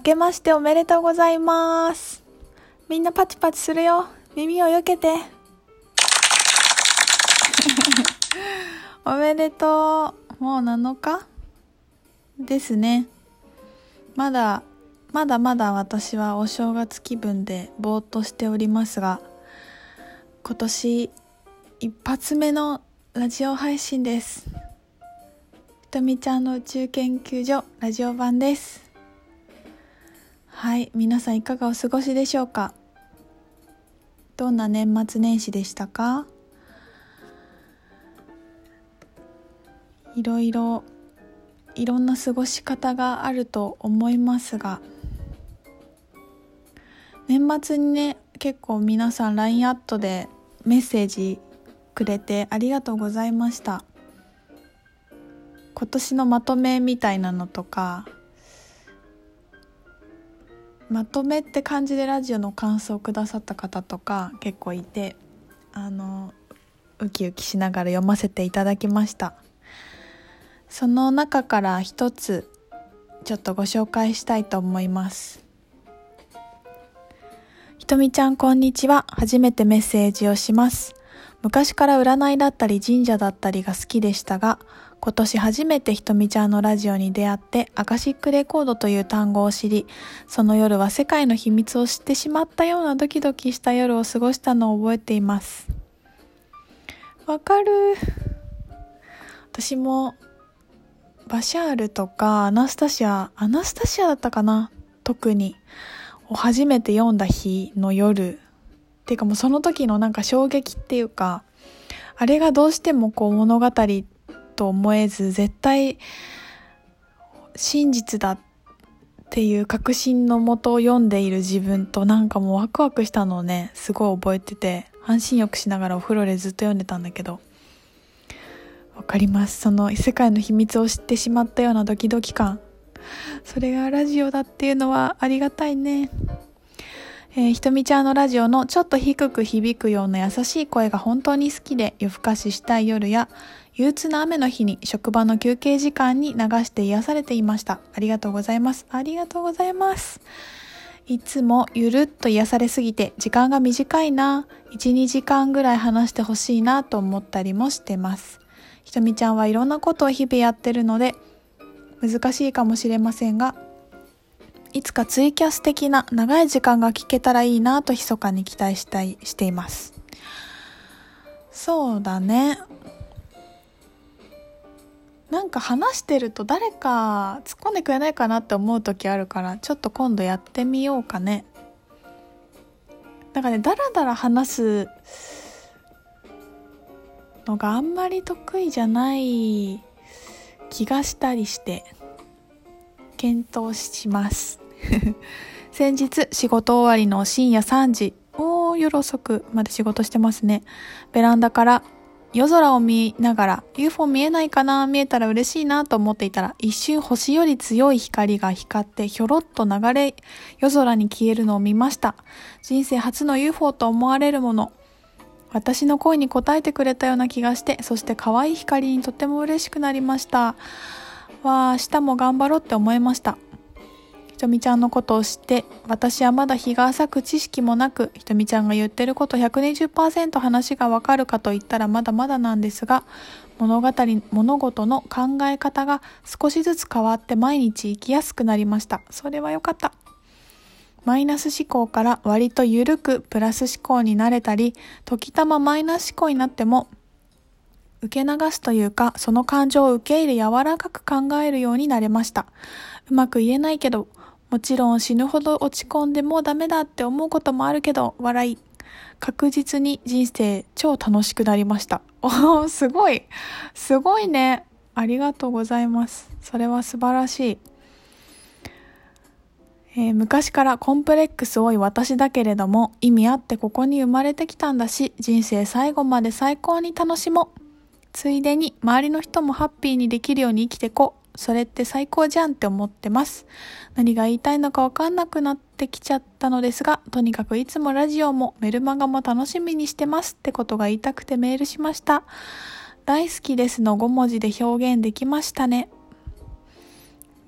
明けましておめでとうございます。みんなパチパチするよ。耳をよけて。おめでとう。もう7日ですね。まだ、まだまだ私はお正月気分でぼーっとしておりますが、今年一発目のラジオ配信です。ひとみちゃんの宇宙研究所ラジオ版です。はい、皆さんいかがお過ごしでしょうか？どんな年末年始でしたか？いろいろいろんな過ごし方があると思いますが年末にね結構皆さん LINE アットでメッセージくれてありがとうございました。今年のまとめみたいなのとかまとめって感じでラジオの感想をくださった方とか結構いてあのウキウキしながら読ませていただきました。その中から一つちょっとご紹介したいと思います。ひとみちゃんこんにちは。初めてメッセージをします。昔から占いだったり神社だったりが好きでしたが今年初めてひとみちゃんのラジオに出会ってアカシックレコードという単語を知りその夜は世界の秘密を知ってしまったようなドキドキした夜を過ごしたのを覚えています。わかる。私もバシャールとかアナスタシアアナスタシアだったかな？特に。を初めて読んだ日の夜っていうかもうその時のなんか衝撃っていうかあれがどうしてもこう物語と思えず絶対真実だっていう確信のもとを読んでいる自分となんかもうワクワクしたのをねすごい覚えてて半身浴しながらお風呂でずっと読んでたんだけどわかります。その異世界の秘密を知ってしまったようなドキドキ感。それがラジオだっていうのはありがたいね。えー、ひとみちゃんのラジオのちょっと低く響くような優しい声が本当に好きで夜更かししたい夜や憂鬱な雨の日に職場の休憩時間に流して癒されていました。ありがとうございます。ありがとうございます。いつもゆるっと癒されすぎて時間が短いな。1、2時間ぐらい話してほしいなと思ったりもしてます。ひとみちゃんはいろんなことを日々やってるので難しいかもしれませんがいつかツイキャス的な長い時間が聞けたらいいなと密かに期待したいしています。そうだね。なんか話してると誰か突っ込んでくれないかなって思う時あるからちょっと今度やってみようかね。なんかね、だらだら話すのがあんまり得意じゃない気がしたりして検討します。先日仕事終わりの深夜3時おー夜遅くまで仕事してますね。ベランダから夜空を見ながら UFO 見えないかな見えたら嬉しいなと思っていたら一瞬星より強い光が光ってひょろっと流れ夜空に消えるのを見ました。人生初の UFO と思われるもの。私の声に応えてくれたような気がしてそして可愛い光にとても嬉しくなりました。わあ明日も頑張ろうって思いました。ひとみちゃんのことを知って、私はまだ日が浅く知識もなく、ひとみちゃんが言ってること120%話がわかるかと言ったらまだまだなんですが、物語、物事の考え方が少しずつ変わって毎日生きやすくなりました。それはよかった。マイナス思考から割と緩くプラス思考になれたり、時たまマイナス思考になっても、受け流すというか、その感情を受け入れ柔らかく考えるようになれました。うまく言えないけど、もちろん死ぬほど落ち込んでもうダメだって思うこともあるけど、笑い。確実に人生超楽しくなりました。おー、すごい。すごいね。ありがとうございます。それは素晴らしい。えー、昔からコンプレックス多い私だけれども意味あってここに生まれてきたんだし人生最後まで最高に楽しもう。ついでに周りの人もハッピーにできるように生きてこう。それって最高じゃんって思ってます。何が言いたいのかわかんなくなってきちゃったのですが、とにかくいつもラジオもメルマガも楽しみにしてますってことが言いたくてメールしました。大好きですの5文字で表現できましたね。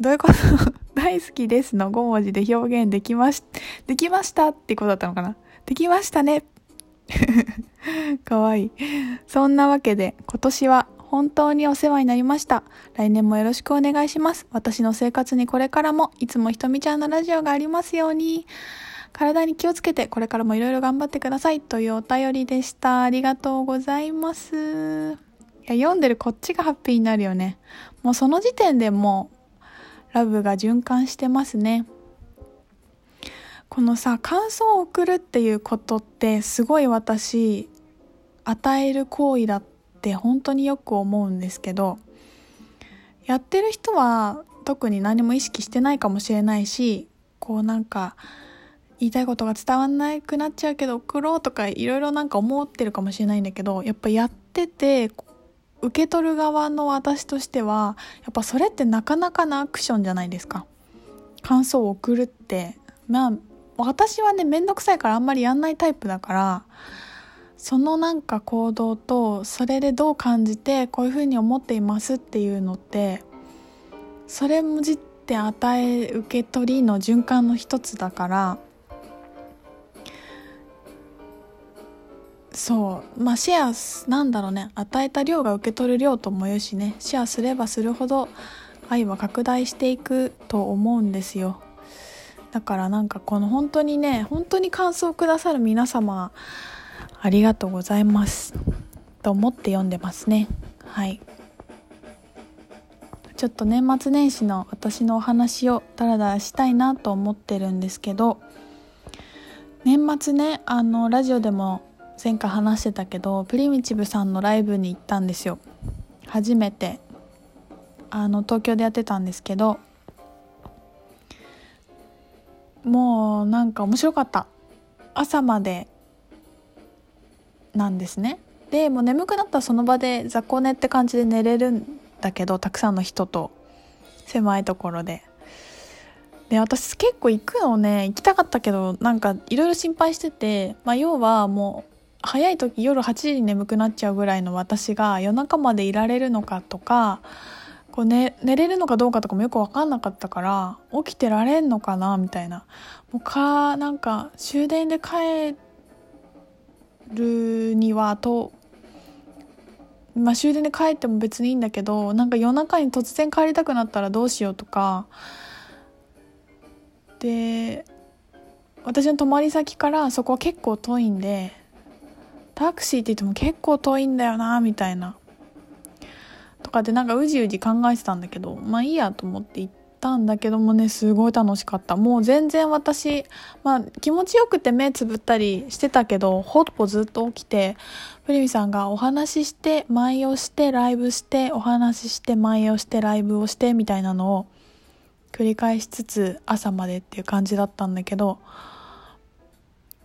どういうこと？大好きですの5文字で表現できまし、できましたってことだったのかな？できましたね。かわいい。そんなわけで、今年は本当にお世話になりました。来年もよろしくお願いします。私の生活にこれからもいつもひとみちゃんのラジオがありますように。体に気をつけてこれからもいろいろ頑張ってくださいというお便りでした。ありがとうございます。いや読んでるこっちがハッピーになるよね。もうその時点でもうラブが循環してますね。このさ感想を送るっていうことってすごい私与える行為だって本当によく思うんですけどやってる人は特に何も意識してないかもしれないしこうなんか言いたいことが伝わんなくなっちゃうけど送ろうとかいろいろなんか思ってるかもしれないんだけどやっぱやってて受け取る側の私としてはやっぱそれってなかなかなアクションじゃないですか。感想を送るって。まあ私はねめんどくさいからあんまりやんないタイプだからそのなんか行動とそれでどう感じてこういうふうに思っていますっていうのってそれもじって与え受け取りの循環の一つだからそうまあシェアなんだろうね与えた量が受け取る量とも言うしねシェアすればするほど愛は拡大していくと思うんですよ。だからなんかこの本当にね本当に感想をくださる皆様ありがとうございます。と思って読んでますね。はい。ちょっと年末年始の私のお話をダラダラしたいなと思ってるんですけど年末ねあのラジオでも前回話してたけどプリミチブさんのライブに行ったんですよ。初めて。あの東京でやってたんですけどもうなんか面白かった。朝までなんですね。でもう眠くなったらその場で雑魚寝って感じで寝れるんだけどたくさんの人と狭いところで。で私結構行くのね行きたかったけどなんかいろいろ心配してて、まあ、要はもう早い時夜8時に眠くなっちゃうぐらいの私が夜中までいられるのかとかこう、ね、寝れるのかどうかとかもよく分かんなかったから起きてられんのかなみたいな。もうかなんか終電で帰るにはとまあ終電で帰っても別にいいんだけどなんか夜中に突然帰りたくなったらどうしようとか。で私の泊まり先からそこは結構遠いんでタクシーって言っても結構遠いんだよなみたいな。とかでなんかうじうじ考えてたんだけどまあいいやと思って行ってたんだけどもねすごい楽しかった。もう全然私、まあ、気持ちよくて目つぶったりしてたけどほぼずっと起きてプリミさんがお話しして舞をしてライブしてお話しして舞をしてライブをしてみたいなのを繰り返しつつ朝までっていう感じだったんだけど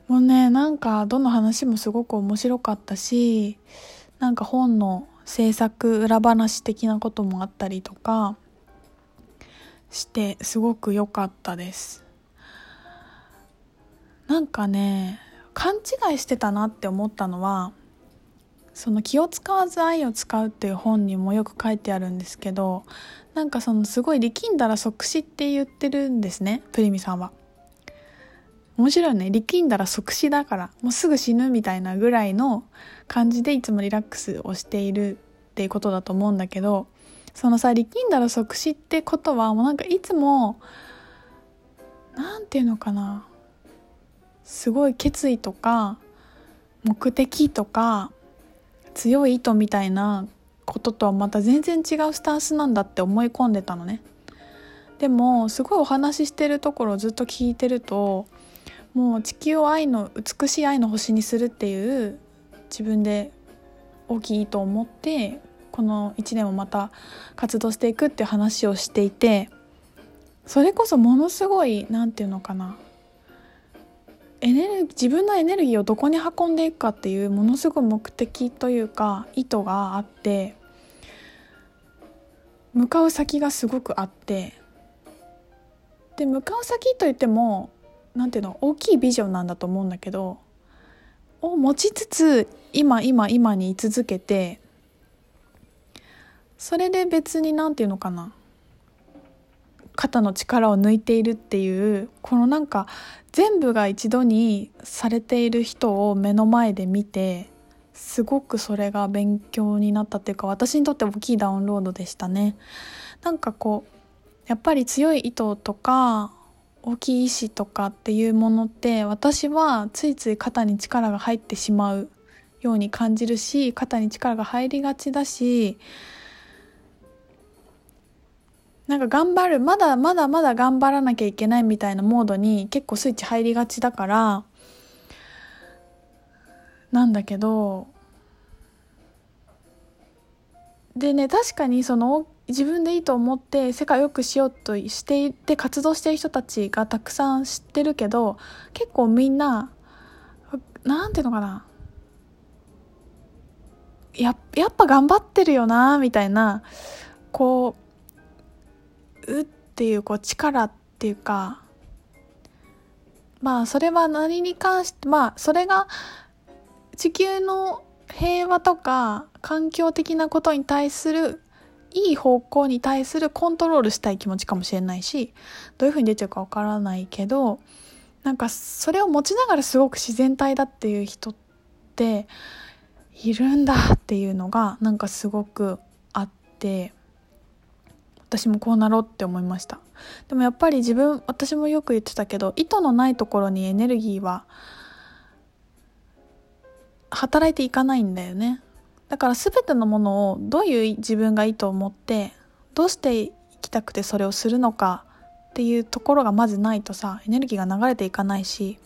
もうねなんかどの話もすごく面白かったしなんか本の制作裏話的なこともあったりとかしてすごく良かったです。なんかね勘違いしてたなって思ったのはその気を使わず愛を使うっていう本にもよく書いてあるんですけどなんかそのすごい力んだら即死って言ってるんですねプリミさんは。面白いね。力んだら即死だからもうすぐ死ぬみたいなぐらいの感じでいつもリラックスをしているっていうことだと思うんだけどそのさ力んだら即死ってことはもうなんかいつも何て言うのかな。すごい決意とか目的とか強い意図みたいなこととはまた全然違うスタンスなんだって思い込んでたのね。でもすごいお話ししてるところをずっと聞いてるともう地球を愛の美しい愛の星にするっていう自分で大きい意図を持ってこの1年をまた活動していくっていう話をしていてそれこそものすごい何て言うのかな。エネルギー自分のエネルギーをどこに運んでいくかっていうものすごい目的というか意図があって向かう先がすごくあってで向かう先といっても何ていうの大きいビジョンなんだと思うんだけどを持ちつつ今今今に居続けてそれで別に何て言うのかな肩の力を抜いているっていうこのなんか全部が一度にされている人を目の前で見てすごくそれが勉強になったっていうか私にとって大きいダウンロードでしたね。なんかこうやっぱり強い糸とか大きい意志とかっていうものって私はついつい肩に力が入ってしまうように感じるし肩に力が入りがちだしなんか頑張るまだまだまだ頑張らなきゃいけないみたいなモードに結構スイッチ入りがちだからなんだけどでね確かにその自分でいいと思って世界を良くしようとしていて活動している人たちがたくさん知ってるけど結構みんななんていうのかなややっぱ頑張ってるよなみたいなこううっていうこう力っていうかまあそれは何に関してまあそれが地球の平和とか環境的なことに対するいい方向に対するコントロールしたい気持ちかもしれないしどういうふうに出ちゃうかわからないけどなんかそれを持ちながらすごく自然体だっていう人っているんだっていうのがなんかすごくあって私もこうなろうって思いました。でもやっぱり自分私もよく言ってたけど意図のないところにエネルギーは働いていかないんだよね。だから全てのものをどういう自分がいいと思ってどうして生きたくてそれをするのかっていうところがまずないとさエネルギーが流れていかないし